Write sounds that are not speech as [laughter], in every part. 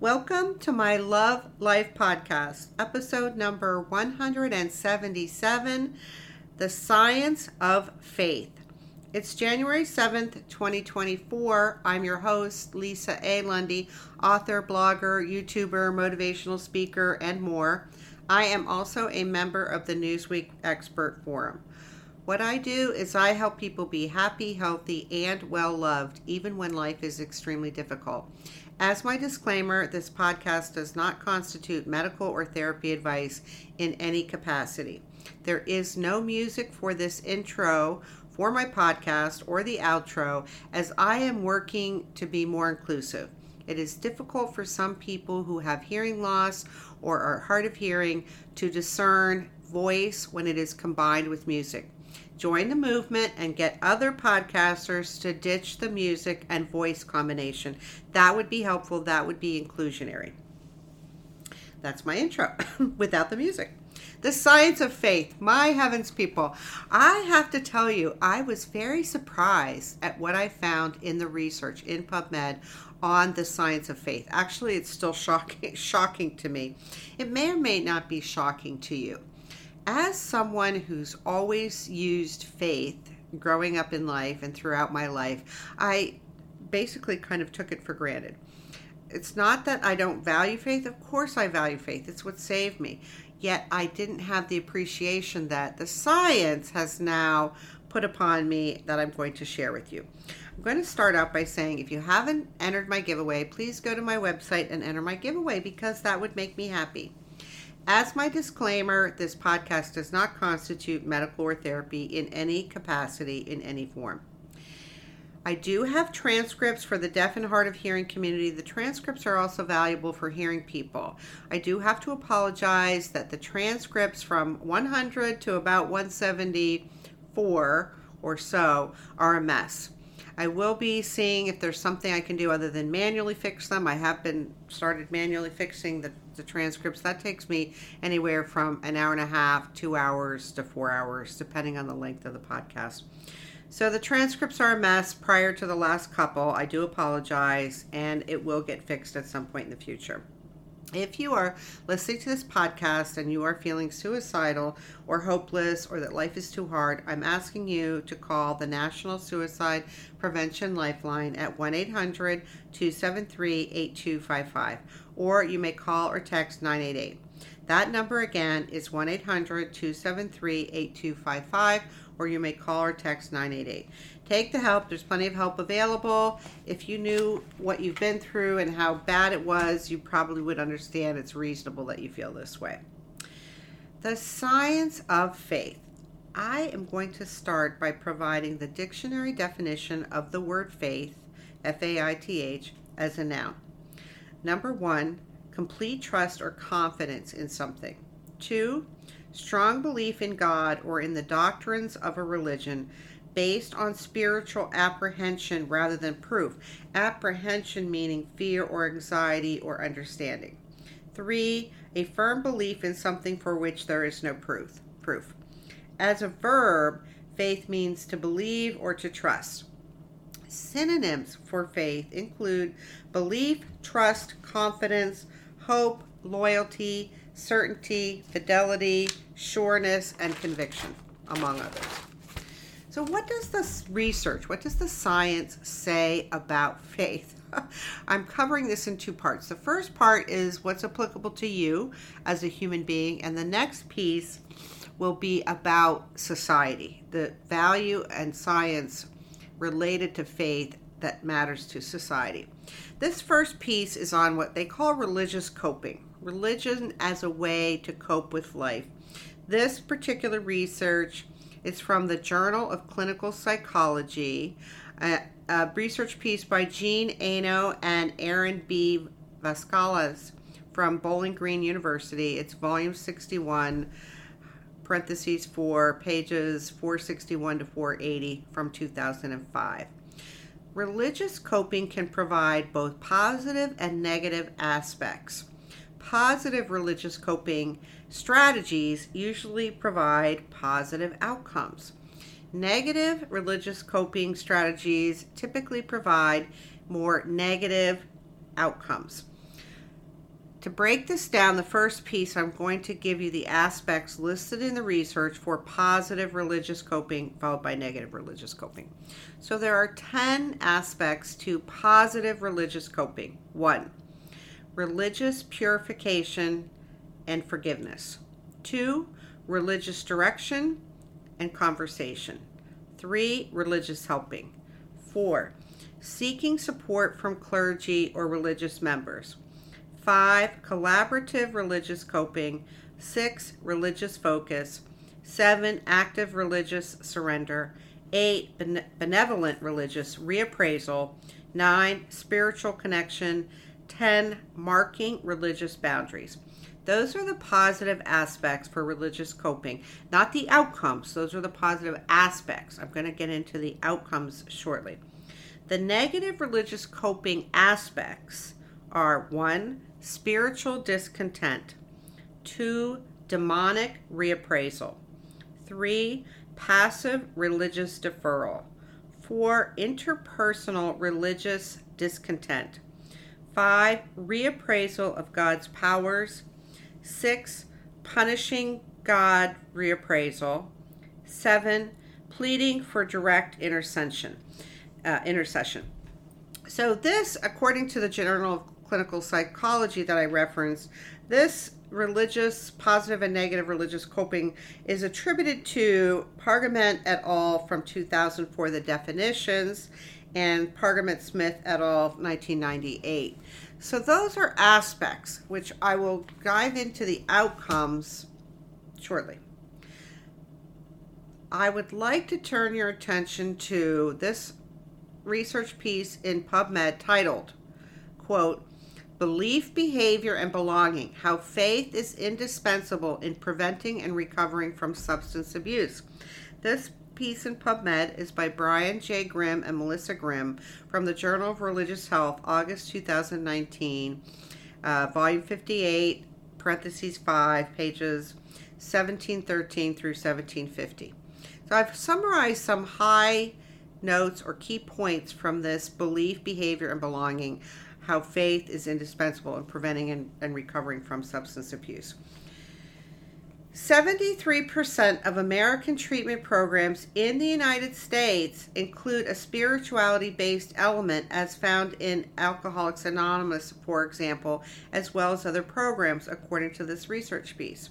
Welcome to my Love Life podcast, episode number 177 The Science of Faith. It's January 7th, 2024. I'm your host, Lisa A. Lundy, author, blogger, YouTuber, motivational speaker, and more. I am also a member of the Newsweek Expert Forum. What I do is I help people be happy, healthy, and well loved, even when life is extremely difficult. As my disclaimer, this podcast does not constitute medical or therapy advice in any capacity. There is no music for this intro for my podcast or the outro as I am working to be more inclusive. It is difficult for some people who have hearing loss or are hard of hearing to discern voice when it is combined with music. Join the movement and get other podcasters to ditch the music and voice combination. That would be helpful. That would be inclusionary. That's my intro [laughs] without the music. The science of faith. My heavens, people. I have to tell you, I was very surprised at what I found in the research in PubMed on the science of faith. Actually, it's still shocking, [laughs] shocking to me. It may or may not be shocking to you. As someone who's always used faith growing up in life and throughout my life, I basically kind of took it for granted. It's not that I don't value faith. Of course, I value faith. It's what saved me yet I didn't have the appreciation that the science has now put upon me that I'm going to share with you. I'm going to start out by saying if you haven't entered my giveaway, please go to my website and enter my giveaway because that would make me happy. As my disclaimer, this podcast does not constitute medical or therapy in any capacity in any form. I do have transcripts for the deaf and hard of hearing community. The transcripts are also valuable for hearing people. I do have to apologize that the transcripts from 100 to about 174 or so are a mess. I will be seeing if there's something I can do other than manually fix them. I have been started manually fixing the, the transcripts. That takes me anywhere from an hour and a half, two hours to four hours, depending on the length of the podcast. So the transcripts are a mess prior to the last couple. I do apologize, and it will get fixed at some point in the future. If you are listening to this podcast and you are feeling suicidal or hopeless or that life is too hard, I'm asking you to call the National Suicide Prevention Lifeline at 1 800 273 8255, or you may call or text 988. That number again is 1 800 273 8255 or you may call or text 988. Take the help. There's plenty of help available. If you knew what you've been through and how bad it was, you probably would understand it's reasonable that you feel this way. The science of faith. I am going to start by providing the dictionary definition of the word faith, F A I T H, as a noun. Number one, complete trust or confidence in something. Two, strong belief in God or in the doctrines of a religion based on spiritual apprehension rather than proof. Apprehension meaning fear or anxiety or understanding. Three, a firm belief in something for which there is no proof. Proof. As a verb, faith means to believe or to trust. Synonyms for faith include belief, trust, confidence, hope, loyalty, certainty, fidelity, sureness, and conviction, among others. So, what does this research, what does the science say about faith? [laughs] I'm covering this in two parts. The first part is what's applicable to you as a human being, and the next piece will be about society, the value and science related to faith that matters to society. This first piece is on what they call religious coping religion as a way to cope with life. This particular research is from the Journal of Clinical Psychology, a, a research piece by Gene Ano and Erin B. Vasconcelles from Bowling Green University. It's volume 61, parentheses for pages 461 to 480 from 2005. Religious coping can provide both positive and negative aspects positive religious coping strategies usually provide positive outcomes. Negative religious coping strategies typically provide more negative outcomes. To break this down, the first piece, I'm going to give you the aspects listed in the research for positive religious coping, followed by negative religious coping. So there are 10 aspects to positive religious coping. One, religious purification and forgiveness. Two, religious direction and conversation. Three, religious helping. Four, seeking support from clergy or religious members. Five, collaborative religious coping. Six, religious focus. Seven, active religious surrender. Eight, benevolent religious reappraisal. Nine, spiritual connection. 10, marking religious boundaries. Those are the positive aspects for religious coping, not the outcomes. Those are the positive aspects. I'm going to get into the outcomes shortly. The negative religious coping aspects are one, spiritual discontent, two, demonic reappraisal, three, passive religious deferral, four, interpersonal religious discontent, five, reappraisal of God's powers, six, punishing God reappraisal, seven, pleading for direct intercession. Uh, intercession. So this, according to the Journal of clinical psychology that I referenced, this religious, positive and negative religious coping is attributed to Pargament et al. from 2004, the definitions, and Pargament Smith et al. 1998. So those are aspects which I will dive into the outcomes shortly. I would like to turn your attention to this research piece in PubMed titled, quote, Belief, Behavior, and Belonging How Faith is Indispensable in Preventing and Recovering from Substance Abuse. This piece in PubMed is by Brian J. Grim and Melissa Grim from the Journal of Religious Health, August 2019, uh, volume 58, parentheses 5, pages 1713 through 1750. So I've summarized some high notes or key points from this belief, behavior, and belonging how faith is indispensable in preventing and, and recovering from substance abuse. 73% of American treatment programs in the United States include a spirituality based element, as found in Alcoholics Anonymous, for example, as well as other programs, according to this research piece.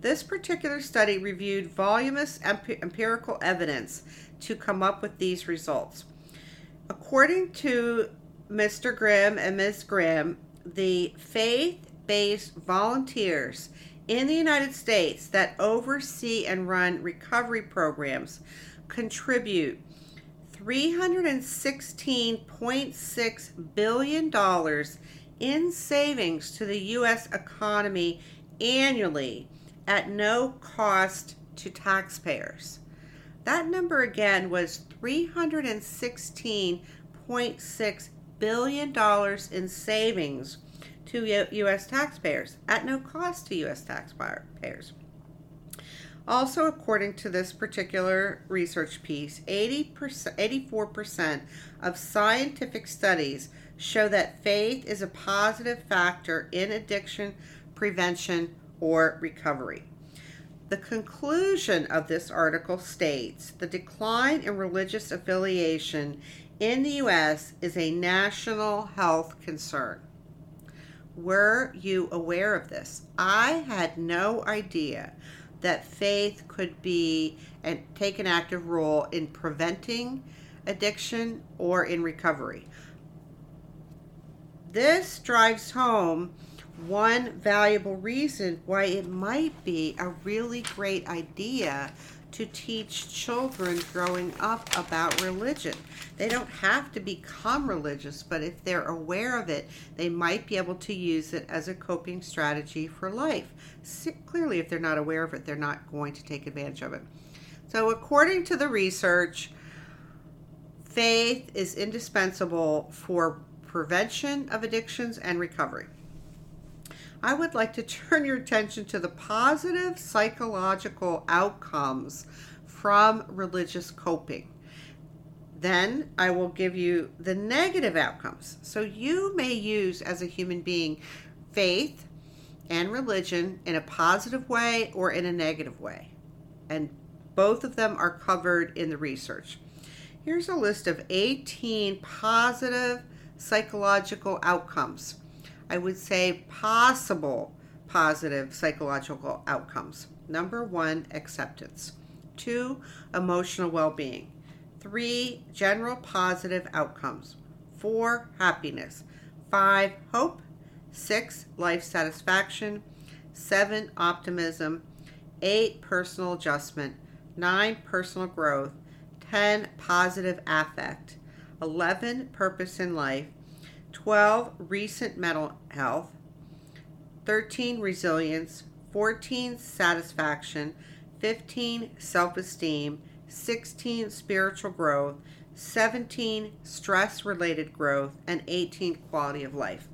This particular study reviewed voluminous empirical evidence to come up with these results. According to Mr. Grim and Ms. Grim, the faith based volunteers in the United States that oversee and run recovery programs contribute $316.6 billion in savings to the U.S. economy annually at no cost to taxpayers. That number again was $316.6 billion in savings to U.S. taxpayers at no cost to U.S. taxpayers. Also, according to this particular research piece, 80%, 84% of scientific studies show that faith is a positive factor in addiction prevention or recovery. The conclusion of this article states the decline in religious affiliation in the U.S. is a national health concern. Were you aware of this? I had no idea that faith could be and take an active role in preventing addiction or in recovery. This drives home one valuable reason why it might be a really great idea to teach children growing up about religion. They don't have to become religious, but if they're aware of it, they might be able to use it as a coping strategy for life. Clearly, if they're not aware of it, they're not going to take advantage of it. So, according to the research, faith is indispensable for prevention of addictions and recovery. I would like to [laughs] turn your attention to the positive psychological outcomes from religious coping. Then I will give you the negative outcomes. So you may use as a human being faith and religion in a positive way or in a negative way. And both of them are covered in the research. Here's a list of 18 positive psychological outcomes. I would say possible positive psychological outcomes. Number one, acceptance. Two, emotional well being. Three, general positive outcomes. Four, happiness. Five, hope. Six, life satisfaction. Seven, optimism. Eight, personal adjustment. Nine, personal growth. 10 positive affect, 11 purpose in life, 12 recent mental health, 13 resilience, 14 satisfaction, 15 self esteem, 16 spiritual growth, 17 stress related growth, and 18 quality of life.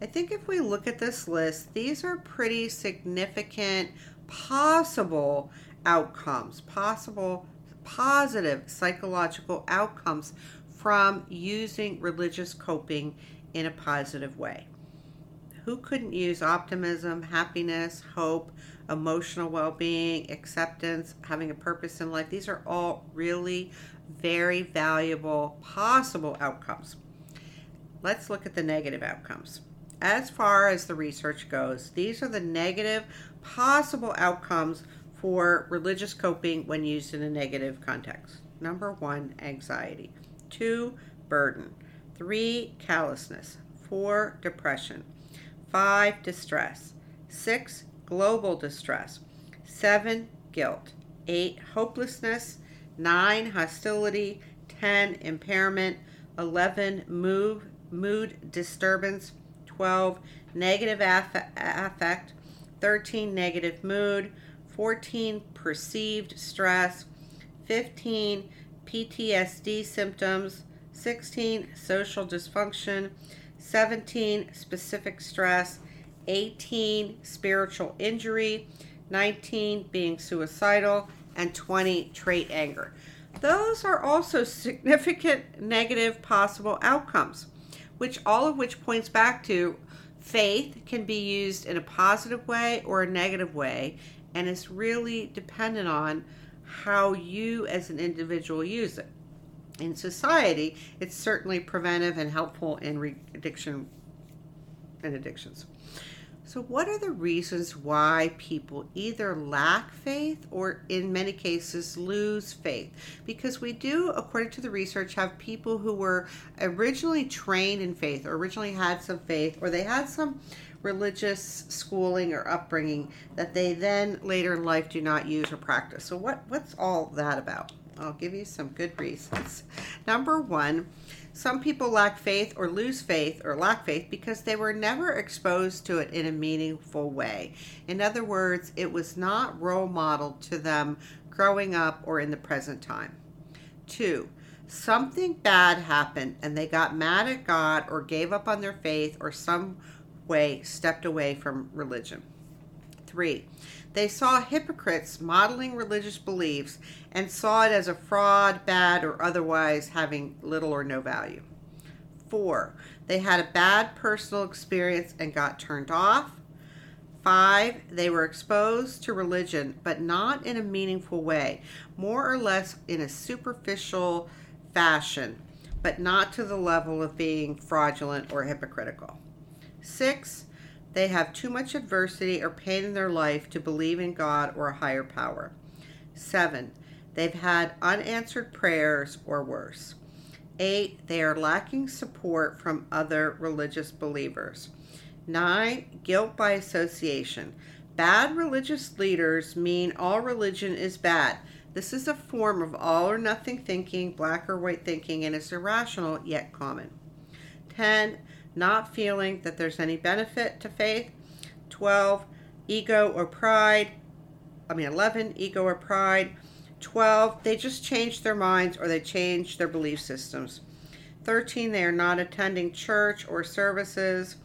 I think if we look at this list, these are pretty significant possible outcomes, possible positive psychological outcomes from using religious coping in a positive way. Who couldn't use optimism, happiness, hope, emotional well being, acceptance, having a purpose in life? These are all really very valuable possible outcomes. Let's look at the negative outcomes. As far as the research goes, these are the negative possible outcomes for religious coping when used in a negative context. Number one, anxiety. Two, burden. Three, callousness. Four, depression. Five, distress. Six, global distress. Seven, guilt. Eight, hopelessness. Nine, hostility. Ten, impairment. Eleven, mood, mood disturbance. Twelve, negative aff- affect. Thirteen, negative mood. 14 perceived stress, 15 PTSD symptoms, 16 social dysfunction, 17 specific stress, 18 spiritual injury, 19 being suicidal, and 20 trait anger. Those are also significant negative possible outcomes, which all of which points back to faith can be used in a positive way or a negative way and it's really dependent on how you as an individual use it. In society, it's certainly preventive and helpful in re- addiction and addictions. So, what are the reasons why people either lack faith or, in many cases, lose faith? Because we do, according to the research, have people who were originally trained in faith or originally had some faith or they had some religious schooling or upbringing that they then later in life do not use or practice. So, what, what's all that about? I'll give you some good reasons. Number one, some people lack faith or lose faith or lack faith because they were never exposed to it in a meaningful way. In other words, it was not role modeled to them growing up or in the present time. Two, something bad happened and they got mad at God or gave up on their faith or some way stepped away from religion. Three, they saw hypocrites modeling religious beliefs and saw it as a fraud, bad, or otherwise having little or no value. Four, they had a bad personal experience and got turned off. Five, they were exposed to religion, but not in a meaningful way, more or less in a superficial fashion, but not to the level of being fraudulent or hypocritical. Six, they have too much adversity or pain in their life to believe in God or a higher power. Seven, they've had unanswered prayers or worse. Eight, they are lacking support from other religious believers. Nine, guilt by association. Bad religious leaders mean all religion is bad. This is a form of all or nothing thinking, black or white thinking, and is irrational yet common. 10 not feeling that there's any benefit to faith. 12, ego or pride. I mean, 11, ego or pride. 12, they just change their minds or they change their belief systems. 13, they are not attending church or services.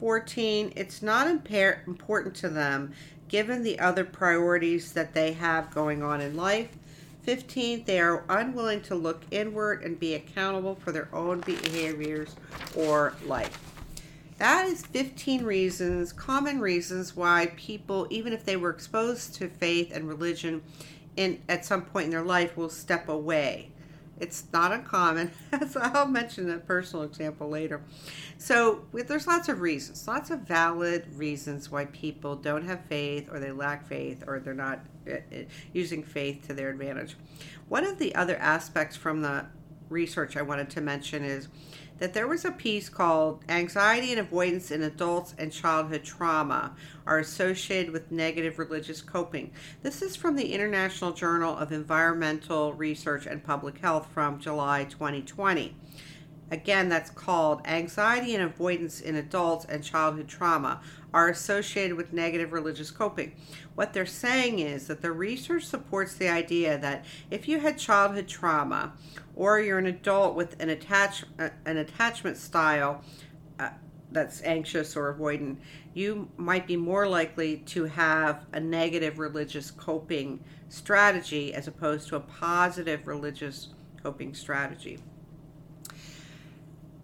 14, it's not impar- important to them given the other priorities that they have going on in life. 15, they are unwilling to look inward and be accountable for their own behaviors or life. That is 15 reasons, common reasons why people, even if they were exposed to faith and religion in at some point in their life, will step away. It's not uncommon. [laughs] so I'll mention a personal example later. So there's lots of reasons, lots of valid reasons why people don't have faith or they lack faith or they're not Uh, using faith to their advantage. One of the other aspects from the research I wanted to mention is that there was a piece called Anxiety and Avoidance in Adults and Childhood Trauma are Associated with Negative Religious Coping. This is from the International Journal of Environmental Research and Public Health from July 2020. Again, that's called Anxiety and Avoidance in Adults and Childhood Trauma are associated with negative religious coping. What they're saying is that the research supports the idea that if you had childhood trauma or you're an adult with an attach uh, an attachment style uh, that's anxious or avoidant, you might be more likely to have a negative religious coping strategy as opposed to a positive religious coping strategy.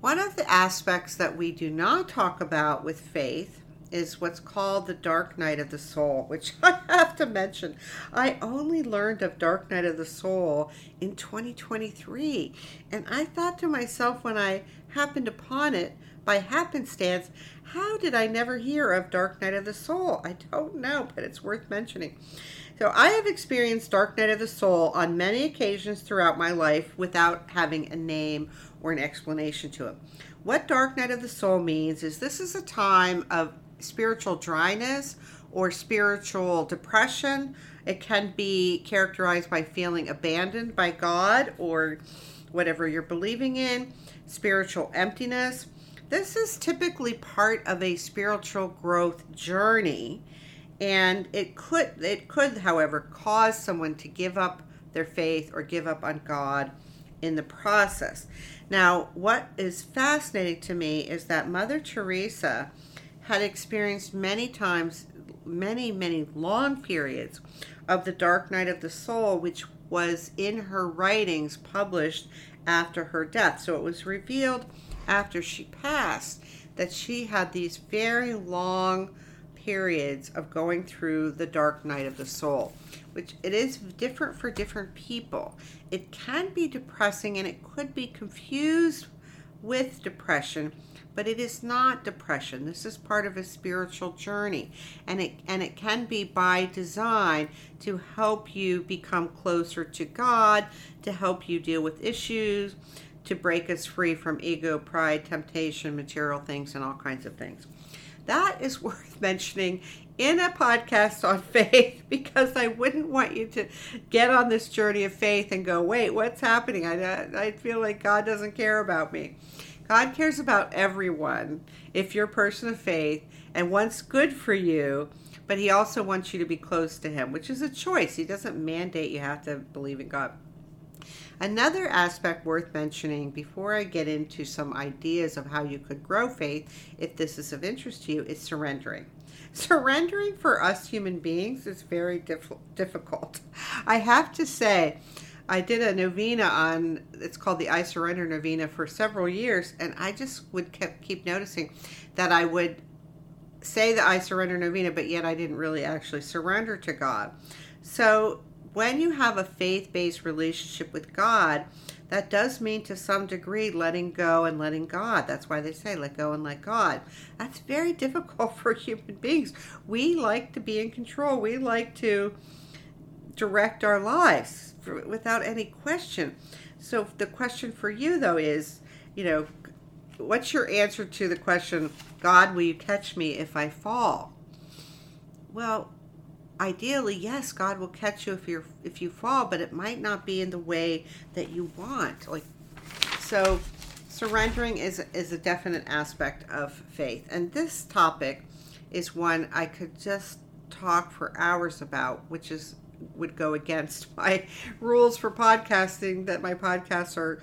One of the aspects that we do not talk about with faith is what's called the dark night of the soul, which [laughs] I have to mention. I only learned of dark night of the soul in 2023. And I thought to myself when I happened upon it by happenstance, how did I never hear of dark night of the soul? I don't know, but it's worth mentioning. So I have experienced dark night of the soul on many occasions throughout my life without having a name or an explanation to it. What dark night of the soul means is this is a time of spiritual dryness or spiritual depression. It can be characterized by feeling abandoned by God or whatever you're believing in, spiritual emptiness. This is typically part of a spiritual growth journey and it could it could however cause someone to give up their faith or give up on God in the process. Now, what is fascinating to me is that Mother Teresa had experienced many times, many, many long periods of the dark night of the soul, which was in her writings published after her death. So it was revealed after she passed that she had these very long periods of going through the dark night of the soul, which it is different for different people. It can be depressing and it could be confused with depression, but it is not depression. This is part of a spiritual journey, and it and it can be by design to help you become closer to God, to help you deal with issues, to break us free from ego, pride, temptation, material things, and all kinds of things that is [laughs] worth mentioning in a podcast on [laughs] faith because I wouldn't want you to get on this journey of faith and go, wait, what's happening? I, I feel like God doesn't care about me. God cares about everyone if you're a person of faith and wants good for you, but He also wants you to be close to Him, which is a choice. He doesn't mandate you have to believe in God. Another aspect worth mentioning before I get into some ideas of how you could grow faith, if this is of interest to you, is surrendering. Surrendering for us human beings is very diff- difficult. I have to say, I did a novena on it's called the I Surrender novena for several years, and I just would keep, keep noticing that I would say the I Surrender novena, but yet I didn't really actually surrender to God. So when you have a faith based relationship with God, that does mean to some degree letting go and letting God. That's why they say let go and let God. That's very difficult [laughs] for human beings. We like to be in control, we like to direct our lives without any question. So the question for you, though, is you know, what's your answer to the question, God, will you catch me if I fall? Well, ideally yes god will catch you if you're if you fall but it might not be in the way that you want like so surrendering is is a definite aspect of faith and this topic is one i could just talk for hours about which is would go against [laughs] my rules for podcasting that my podcasts are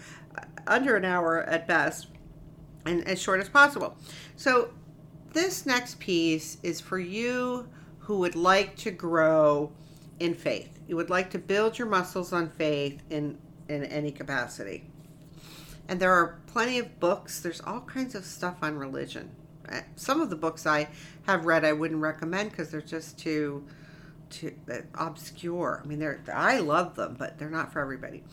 under an hour at best and as short as possible so this next piece is for you who would like to grow in faith. You would like to build your muscles on faith in, in any capacity. And there are plenty of books, there's all kinds of stuff on religion. Uh, Some of the books I have read I wouldn't recommend because they're just too uh, obscure. I mean, they're I love them, but they're not for everybody.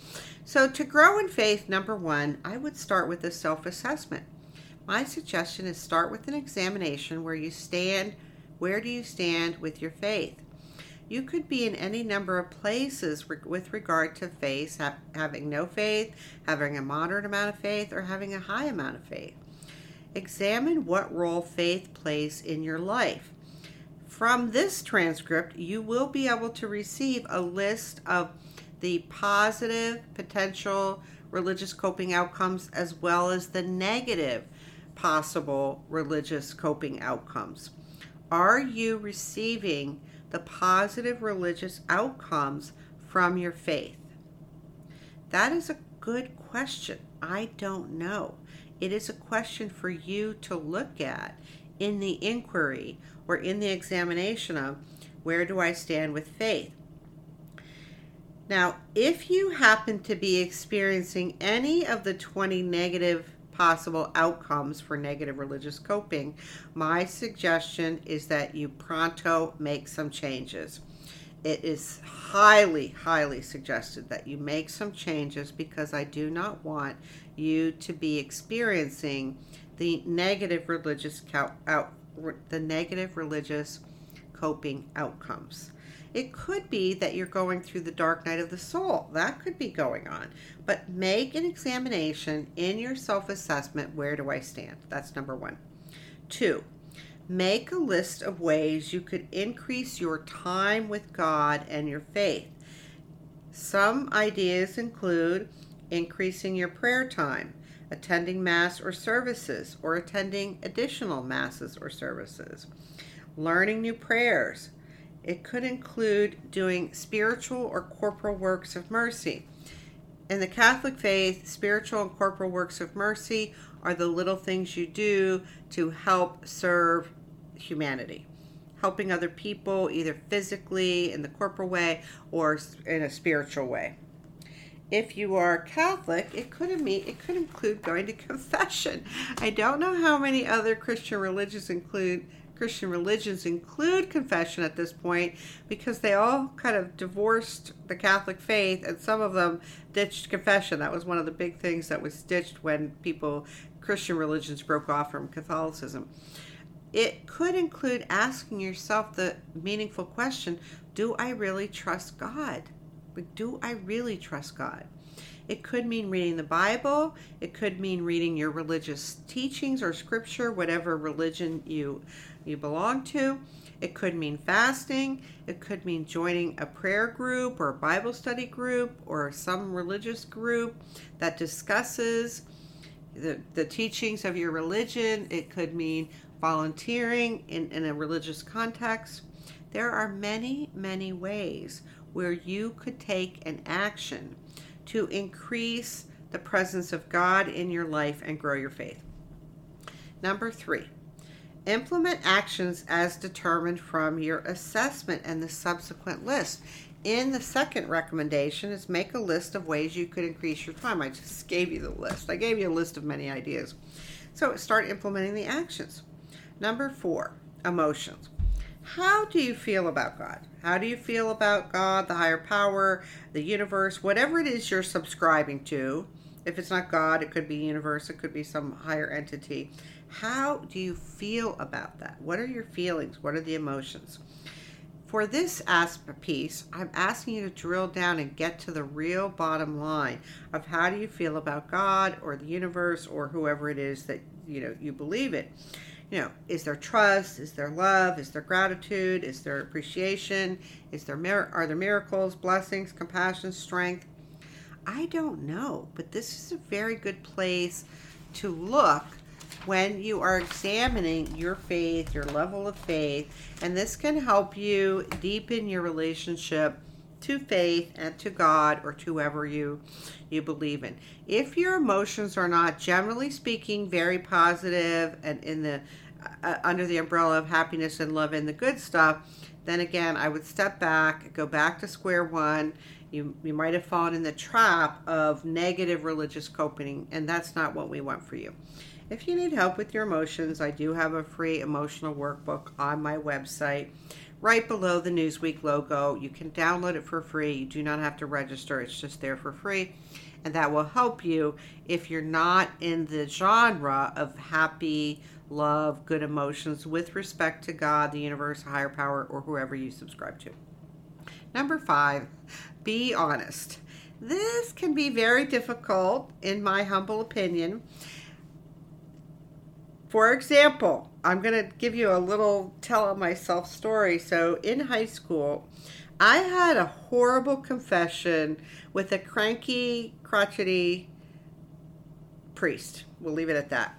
So to grow in faith, number one, I would start with a self-assessment. My suggestion is start with an examination where you stand. Where do you stand with your faith? You could be in any number of places with regard to faith, ha- having no faith, having a moderate amount of faith, or having a high amount of faith. Examine what role faith plays in your life. From this transcript, you will be able to receive a list of the positive potential religious coping outcomes as well as the negative possible religious coping outcomes. Are you receiving the positive religious outcomes from your faith? That is a good question. I don't know. It is a question for you to look at in the inquiry or in the examination of where do I stand with faith? Now, if you happen to be experiencing any of the 20 negative possible outcomes for negative religious coping, my suggestion is that you pronto make some changes. It is highly, highly suggested that you make some changes because I do not want you to be experiencing the negative religious out, the negative religious coping outcomes. It could be that you're going through the dark night of the soul. That could be going on. But make an examination in your self assessment where do I stand? That's number one. Two, make a list of ways you could increase your time with God and your faith. Some ideas include increasing your prayer time, attending Mass or services, or attending additional Masses or services, learning new prayers it could include doing spiritual or corporal works of mercy. In the Catholic faith, spiritual and corporal works of mercy are the little things you do to help serve humanity, helping other people either physically in the corporal way or in a spiritual way. If you are Catholic, it could mean it could include going to [laughs] confession. I don't know how many other Christian religions include Christian religions include confession at this point because they all kind of divorced the Catholic faith and some of them ditched confession. That was one of the big things that was ditched when people, Christian religions, broke off from Catholicism. It could include asking yourself the meaningful question Do I really trust God? Do I really trust God? It could mean reading the Bible. It could mean reading your religious teachings or scripture, whatever religion you you belong to. It could mean fasting. It could mean joining a prayer group or a Bible study group or some religious group that discusses the, the teachings of your religion. It could mean volunteering in, in a religious context. There are many, many ways where you could take an action to increase the presence of God in your life and grow your faith. Number three, implement actions as determined from your assessment and the subsequent list. In the second recommendation is make a list of ways you could increase your time. I just [laughs] gave you the list. I gave you a list of many ideas. So start implementing the actions. Number four, emotions. How do you feel about God? How do you feel about God, the higher power, the universe, whatever it is you're subscribing to? If it's not God, it could be universe, it could be some higher entity. How do you feel about that? What are your feelings? What are the emotions? For this aspect piece, I'm asking you to drill down and get to the real bottom line of how do you feel about God or the universe or whoever it is that you know you believe in you know, is there trust? Is there love? Is there gratitude? Is there appreciation? Is there are there miracles, blessings, compassion, strength? I don't know, but this is a very good place to look when you are examining your faith, your level of faith, and this can help you deepen your relationship to faith and to God or to whoever you you believe in. If your emotions are not generally speaking very positive and in the uh, under the umbrella of happiness and love and the good stuff, then again, I would step back, go back to square one. You, you might have fallen in the trap of negative religious coping, and that's not what we want for you. If you need help with your emotions, I do have a free emotional workbook on my website right below the Newsweek logo. You can download it for free. You do not have to register, it's just there for free. And that will help you if you're not in the genre of happy, love, good emotions with respect to God, the universe, higher power, or whoever you subscribe to. Number five, be honest. This can be very difficult, in my humble opinion. For example, I'm going to give you a little tell of myself story. So, in high school, I had a horrible confession with a cranky, crotchety priest. We'll leave it at that.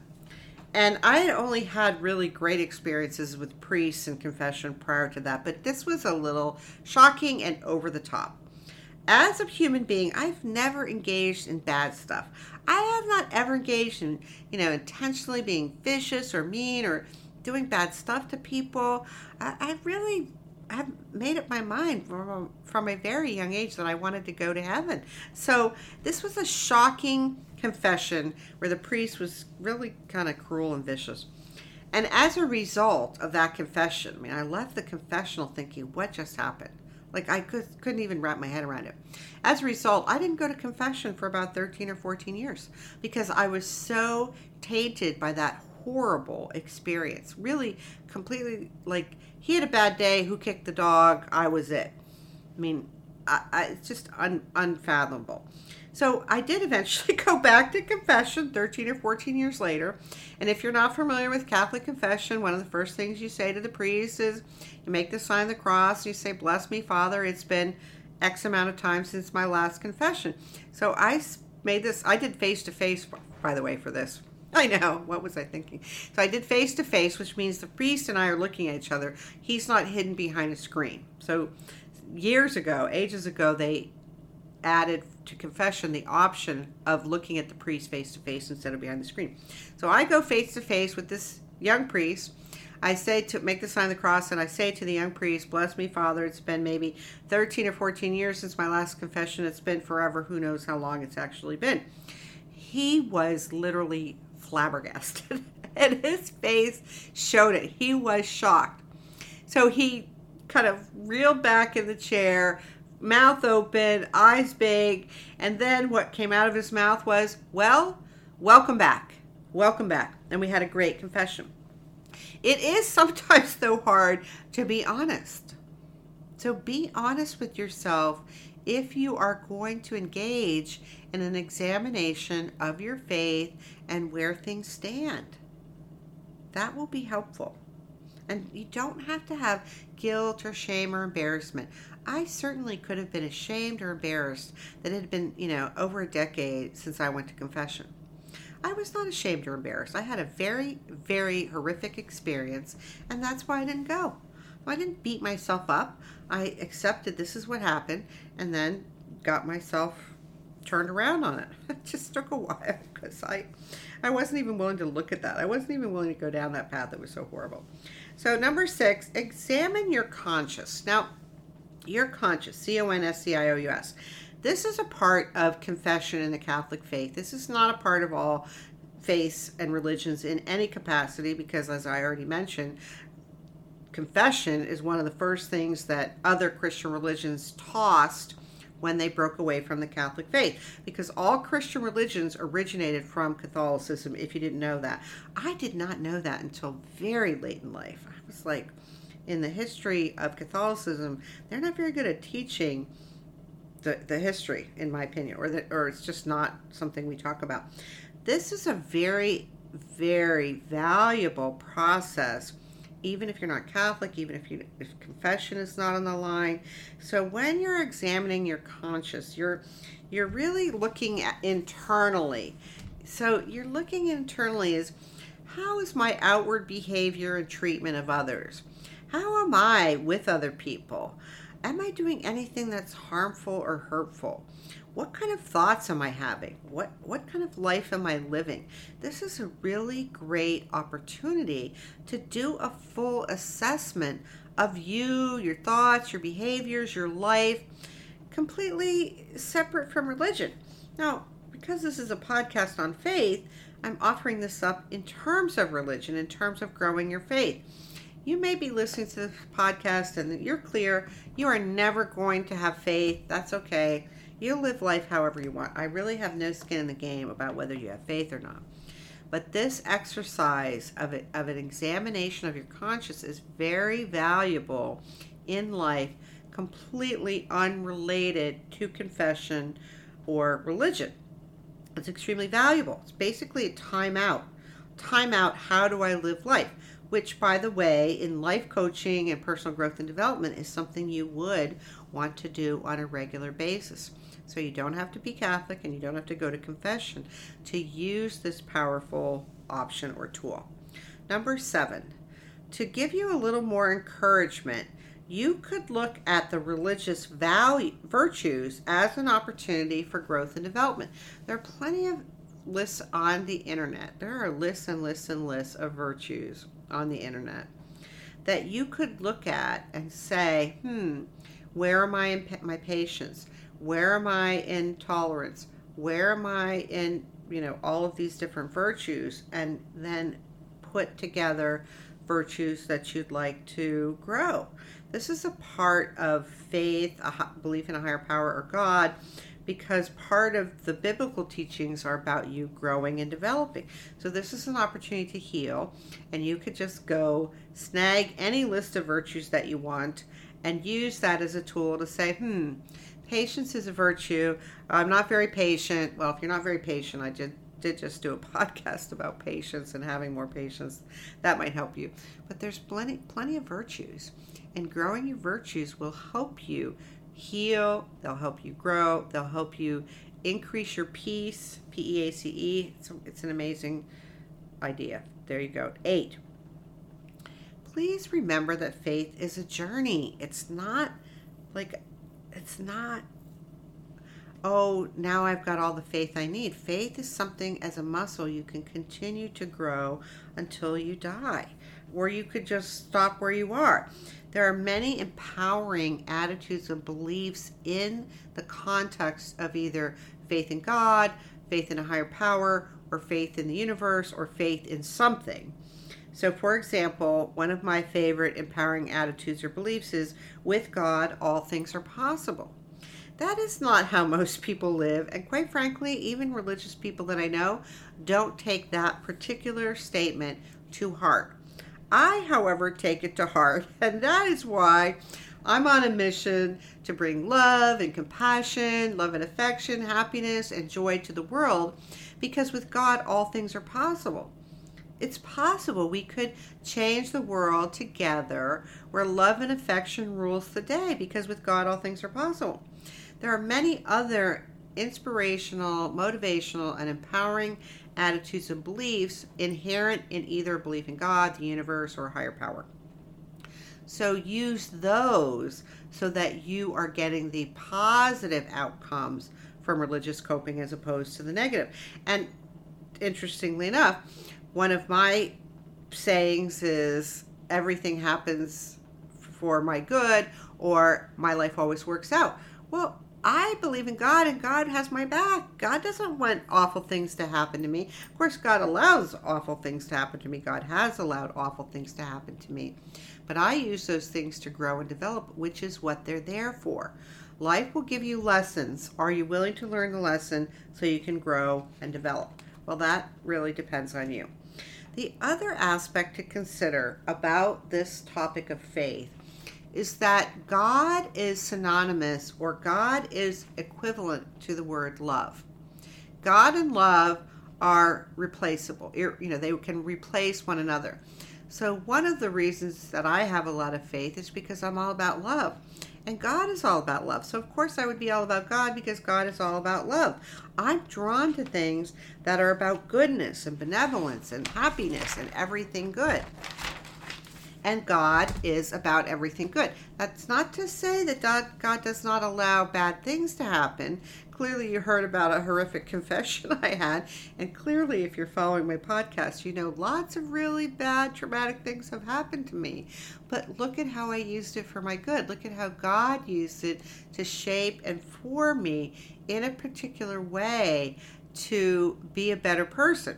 And I had only had really great experiences with priests and confession prior to that, but this was a little shocking and over the top. As a human being, I've never engaged in bad stuff. I have not ever engaged in, you know, intentionally being vicious or mean or doing bad stuff to people. I, I really have made up my mind from, from a very young age that I wanted to go to heaven. So this was a shocking confession where the priest was really kind of cruel and vicious. And as a result of that confession, I mean, I left the confessional thinking, what just happened? Like I could, couldn't even wrap my head around it. As a result, I didn't go to confession for about 13 or 14 years because I was so tainted by that horrible experience. Really, completely like he had a bad day. Who kicked the dog? I was it. I mean, I, I, it's just un, unfathomable. So I did eventually [laughs] go back to confession 13 or 14 years later. And if you're not familiar with Catholic confession, one of the first things you say to the priest is you make the sign of the cross, and you say, Bless me, Father, it's been X amount of time since my last confession. So I made this, I did face to face, by the way, for this. [laughs] I know. What was I thinking? So I did face to face, which means the priest and I are looking at each other. He's not hidden behind a screen. So years ago, ages ago, they added to confession the option of looking at the priest face to face instead of behind the screen. So I go face to face with this young priest. I say to make the sign of the cross, and I say to the young priest, Bless me, Father. It's been maybe 13 or 14 years since my last confession. It's been forever. Who knows how long it's actually been. He was literally flabbergasted, [laughs] and his face showed it. He was shocked. So he kind of reeled back in the chair, mouth open, eyes big, and then what came out of his mouth was, Well, welcome back. Welcome back. And we had a great confession. It is sometimes, [laughs] though, hard to be honest. So be honest with yourself if you are going to engage in an examination of your faith and where things stand. That will be helpful. And you don't have to have guilt or shame or embarrassment. I certainly could have been ashamed or embarrassed that it had been, you know, over a decade since I went to confession. I was not ashamed or embarrassed. I had a very, very horrific experience, and that's why I didn't go. I didn't beat myself up. I accepted this is what happened and then got myself turned around on it. [laughs] It just took a while because I, I wasn't even willing to look at that. I wasn't even willing to go down that path that was so horrible. So, number six, examine your conscious. Now, your conscious, C O N S C I O U S. This is a part of confession in the Catholic faith. This is not a part of all faiths and religions in any capacity because, as I already mentioned, confession is one of the first things that other Christian religions tossed when they broke away from the Catholic faith because all Christian religions originated from Catholicism, if you didn't know that. I did not know that until very late in life. I was like, in the history of Catholicism, they're not very good at teaching the, the history, in my opinion, or that, or it's just not something we talk about. This is a very, very valuable process even if you're not Catholic, even if you if confession is not on the line. So when you're examining your conscience, you're you're really looking at internally. So you're looking internally is how is my outward behavior and treatment of others? How am I with other people? Am I doing anything that's harmful or hurtful? what kind of thoughts am I having? What what kind of life am I living? This is a really great opportunity to do a full assessment of you, your thoughts, your behaviors, your life, completely separate from religion. Now, because this is a podcast on faith, I'm offering this up in terms of religion, in terms of growing your faith. You may be listening to this podcast and you're clear you are never going to have faith. That's okay. You live life however you want. I really have no skin in the game about whether you have faith or not. But this exercise of, of an examination of your conscience is very valuable in life, completely unrelated to confession or religion. It's extremely valuable. It's basically a timeout. Timeout, how do I live life? Which, by the way, in life coaching and personal growth and development is something you would want to do on a regular basis. So you don't have to be Catholic and you don't have to go to confession to use this powerful option or tool. Number seven, to give you a little more encouragement, you could look at the religious value, virtues as an opportunity for growth and development. There are plenty of lists on the internet. There are lists and lists and lists of virtues on the internet that you could look at and say, hmm, where am I in my patience? where am I in tolerance? Where am I in, you know, all of these different virtues? And then put together virtues that you'd like to grow. This is a part of faith, a belief in a higher power or God, because part of the biblical teachings are about you growing and developing. So this is an opportunity to heal, and you could just go snag any list of virtues that you want and use that as a tool to say, hmm, patience is a virtue. I'm not very patient. Well, if you're not very patient, I did did just do a [laughs] podcast about patience and having more patience. That might help you. But there's plenty plenty of virtues. And growing your virtues will help you heal, they'll help you grow, they'll help you increase your peace, P E A C E. It's, an amazing idea. There you go. 8. Please remember that faith is a journey. It's not like it's not oh, now I've got all the faith I need. Faith is something as a muscle you can continue to grow until you die, or you could just stop where you are. There are many empowering attitudes and beliefs in the context of either faith in God, faith in a higher power, or faith in the universe, or faith in something. So, for example, one of my favorite empowering attitudes or beliefs is with God, all things are possible. That is not how [laughs] most people live, and quite frankly, even religious people that I know don't take that particular statement to heart. I, however, take it to heart, [laughs] and that is why I'm on a mission to bring love and compassion, love and affection, happiness and joy to the world because with God, all things are possible. It's possible we could change the world together where love and affection rules the day because with God, all things are possible. There are many other inspirational, motivational, and empowering attitudes and beliefs inherent in either belief in God, the universe, or a higher power. So use those so that you are getting the positive outcomes from religious coping as opposed to the negative. And interestingly enough, one of my sayings is everything happens for my good or my life always works out. Well, I believe in God and God has my back. God doesn't want awful things to happen to me. Of course, God allows awful things to happen to me. God has allowed awful things to happen to me. But I use those things to grow and develop, which is what they're there for. Life will give you lessons. Are you willing to learn the lesson so you can grow and develop? Well, that really depends on you. The other aspect to consider about this topic of faith is that God is synonymous or God is equivalent to the word love. God and love are replaceable. You know, they can replace one another. So, one of the reasons that I have a lot of faith is because I'm all about love. And God is all about love. So, of course, I would be all about God because God is all about love. I'm drawn to things that are about goodness and benevolence and happiness and everything good and God is about everything good. That's not to say that God does not allow bad things to happen. Clearly, you heard about a horrific [laughs] confession I had, and clearly, if you're following my podcast, you know lots of really bad, traumatic things have happened to me. But look at how I used it for my good. Look at how God used it to shape and form me in a particular way to be a better person.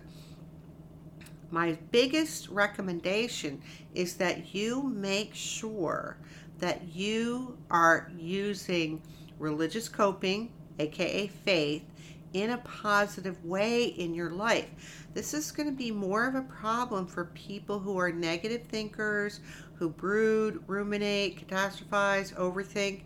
My biggest recommendation is that you make sure that you are using religious coping, aka faith, in a positive way in your life. This is going to be more of a problem for people who are negative thinkers, who brood, ruminate, catastrophize, overthink.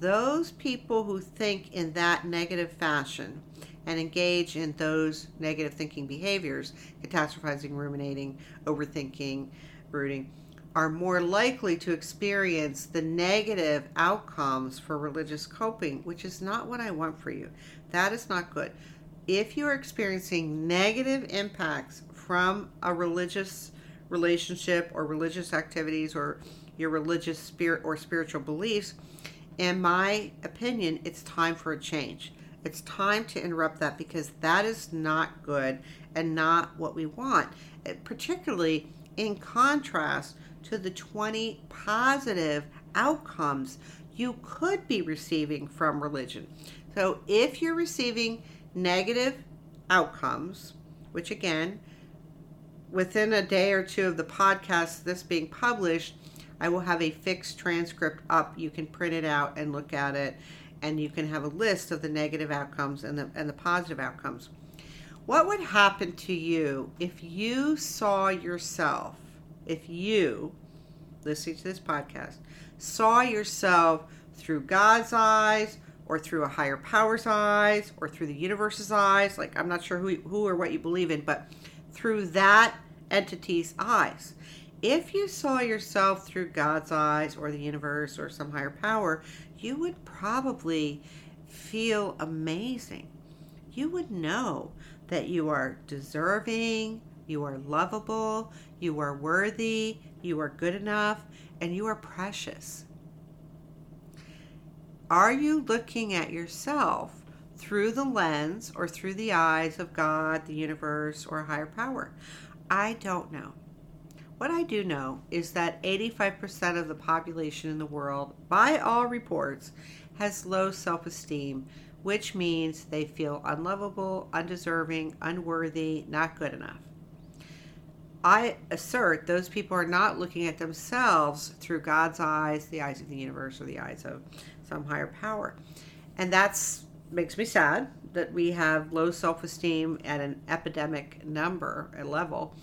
Those people who think in that negative fashion and engage in those negative thinking behaviors, catastrophizing, ruminating, overthinking, brooding, are more likely to experience the negative outcomes for religious coping, which is not what I want for you. That is not good. If you are experiencing negative impacts from a religious relationship or religious activities or your religious spirit or spiritual beliefs, in my opinion, it's time for a change. It's time to interrupt that because that is not good and not what we want, particularly in contrast to the 20 positive outcomes you could be receiving from religion. So if you're receiving negative outcomes, which again, within a day or two of the podcast, this being published, I will have a fixed transcript up. You can print it out and look at it, and you can have a list of the negative outcomes and the, and the positive outcomes. What would happen to you if you saw yourself, if you, listening to this podcast, saw yourself through God's eyes or through a higher power's eyes or through the universe's eyes? Like, I'm not sure who, who or what you believe in, but through that entity's eyes. If you saw yourself through God's eyes or the universe or some higher power, you would probably feel amazing. You would know that you are deserving, you are lovable, you are worthy, you are good enough, and you are precious. Are you looking at yourself through the lens or through the eyes of God, the universe, or a higher power? I don't know. What I do know is that 85% of the population in the world, by all reports, has low self esteem, which means they feel unlovable, undeserving, unworthy, not good enough. I assert those people are not looking at themselves through God's eyes, the eyes of the universe, or the eyes of some higher power. And that makes me sad that we have low self-esteem at an epidemic number, a level.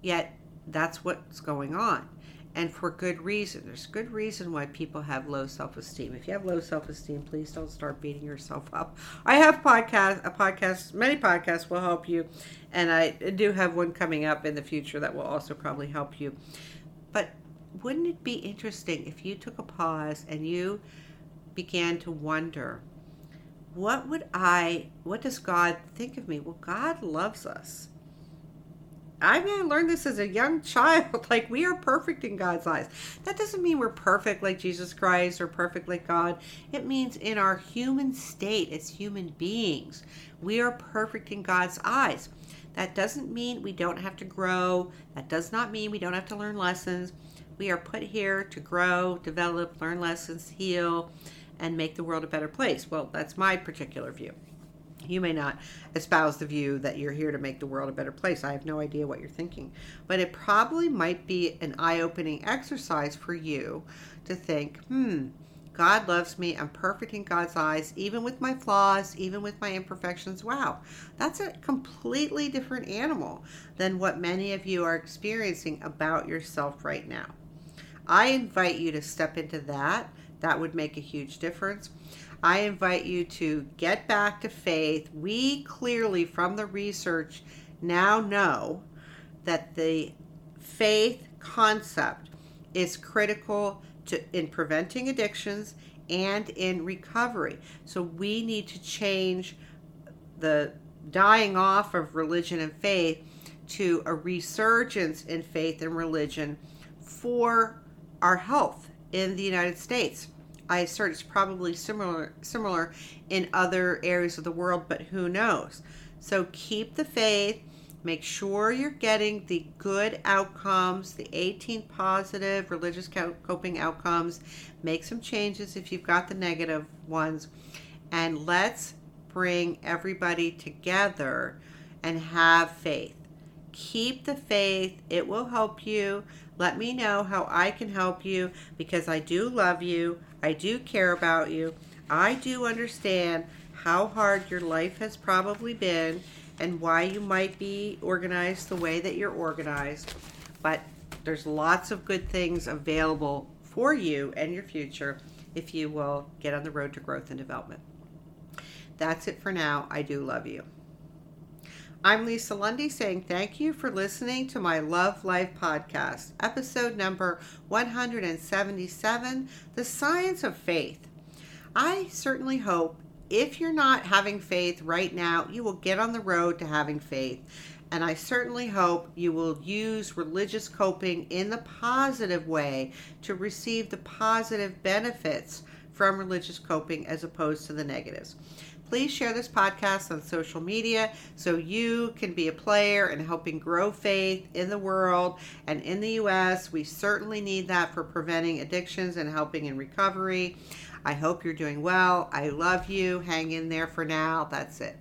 Yet that's what's going on. And for good reason. There's good reason why people have low self-esteem. If you have low self-esteem please don't start beating yourself up. I have podcast a podcast many podcasts will help you and i do have one coming up in the future that will also probably help you. But wouldn't it be interesting if you took a pause and you began to wonder what would i what does god think of me? Well god loves us I mean, learned this as a young [laughs] child. Like, we are perfect in God's eyes. That doesn't mean we're perfect like Jesus Christ or perfect like God. It means in our human state as human beings, we are perfect in God's eyes. That doesn't mean we don't have to grow. That does not mean we don't have to learn lessons. We are put here to grow, develop, learn lessons, heal, and make the world a better place. Well, that's my particular view. You may not espouse the view that you're here to make the world a better place. I have no idea what you're thinking. But it probably might be an eye opening exercise for you to think, hmm, God loves me. I'm perfect in God's eyes, even with my flaws, even with my imperfections. Wow, that's a completely different animal than what many of you are experiencing about yourself right now. I invite you to step into that. That would make a huge difference. I invite you to get back to faith. We clearly, from the research, now know that the faith concept is critical to in preventing addictions and in recovery. So we need to change the dying off of religion and faith to a resurgence in faith and religion for our health in the United States. I assert it's probably similar similar in other areas of the world, but who knows? So keep the faith. Make sure you're getting the good outcomes, the 18 positive religious coping outcomes. Make some changes if you've got the negative ones. And let's bring everybody together and have faith. Keep the faith, it will help you. Let me know how I can help you because I do love you, I do care about you, I do understand how hard your life has probably been and why you might be organized the way that you're organized. But there's lots of good things available for you and your future if you will get on the road to growth and development. That's it for now. I do love you. I'm Lisa Lundy saying thank you for listening to my Love Life podcast, episode number 177 The Science of Faith. I certainly hope if you're not having faith right now, you will get on the road to having faith. And I certainly hope you will use religious coping in the positive way to receive the positive benefits from religious coping as opposed to the negatives. Please share this podcast on social media so you can be a player in helping grow faith in the world and in the U.S. We certainly need that for preventing addictions and helping in recovery. I hope you're doing well. I love you. Hang in there for now. That's it.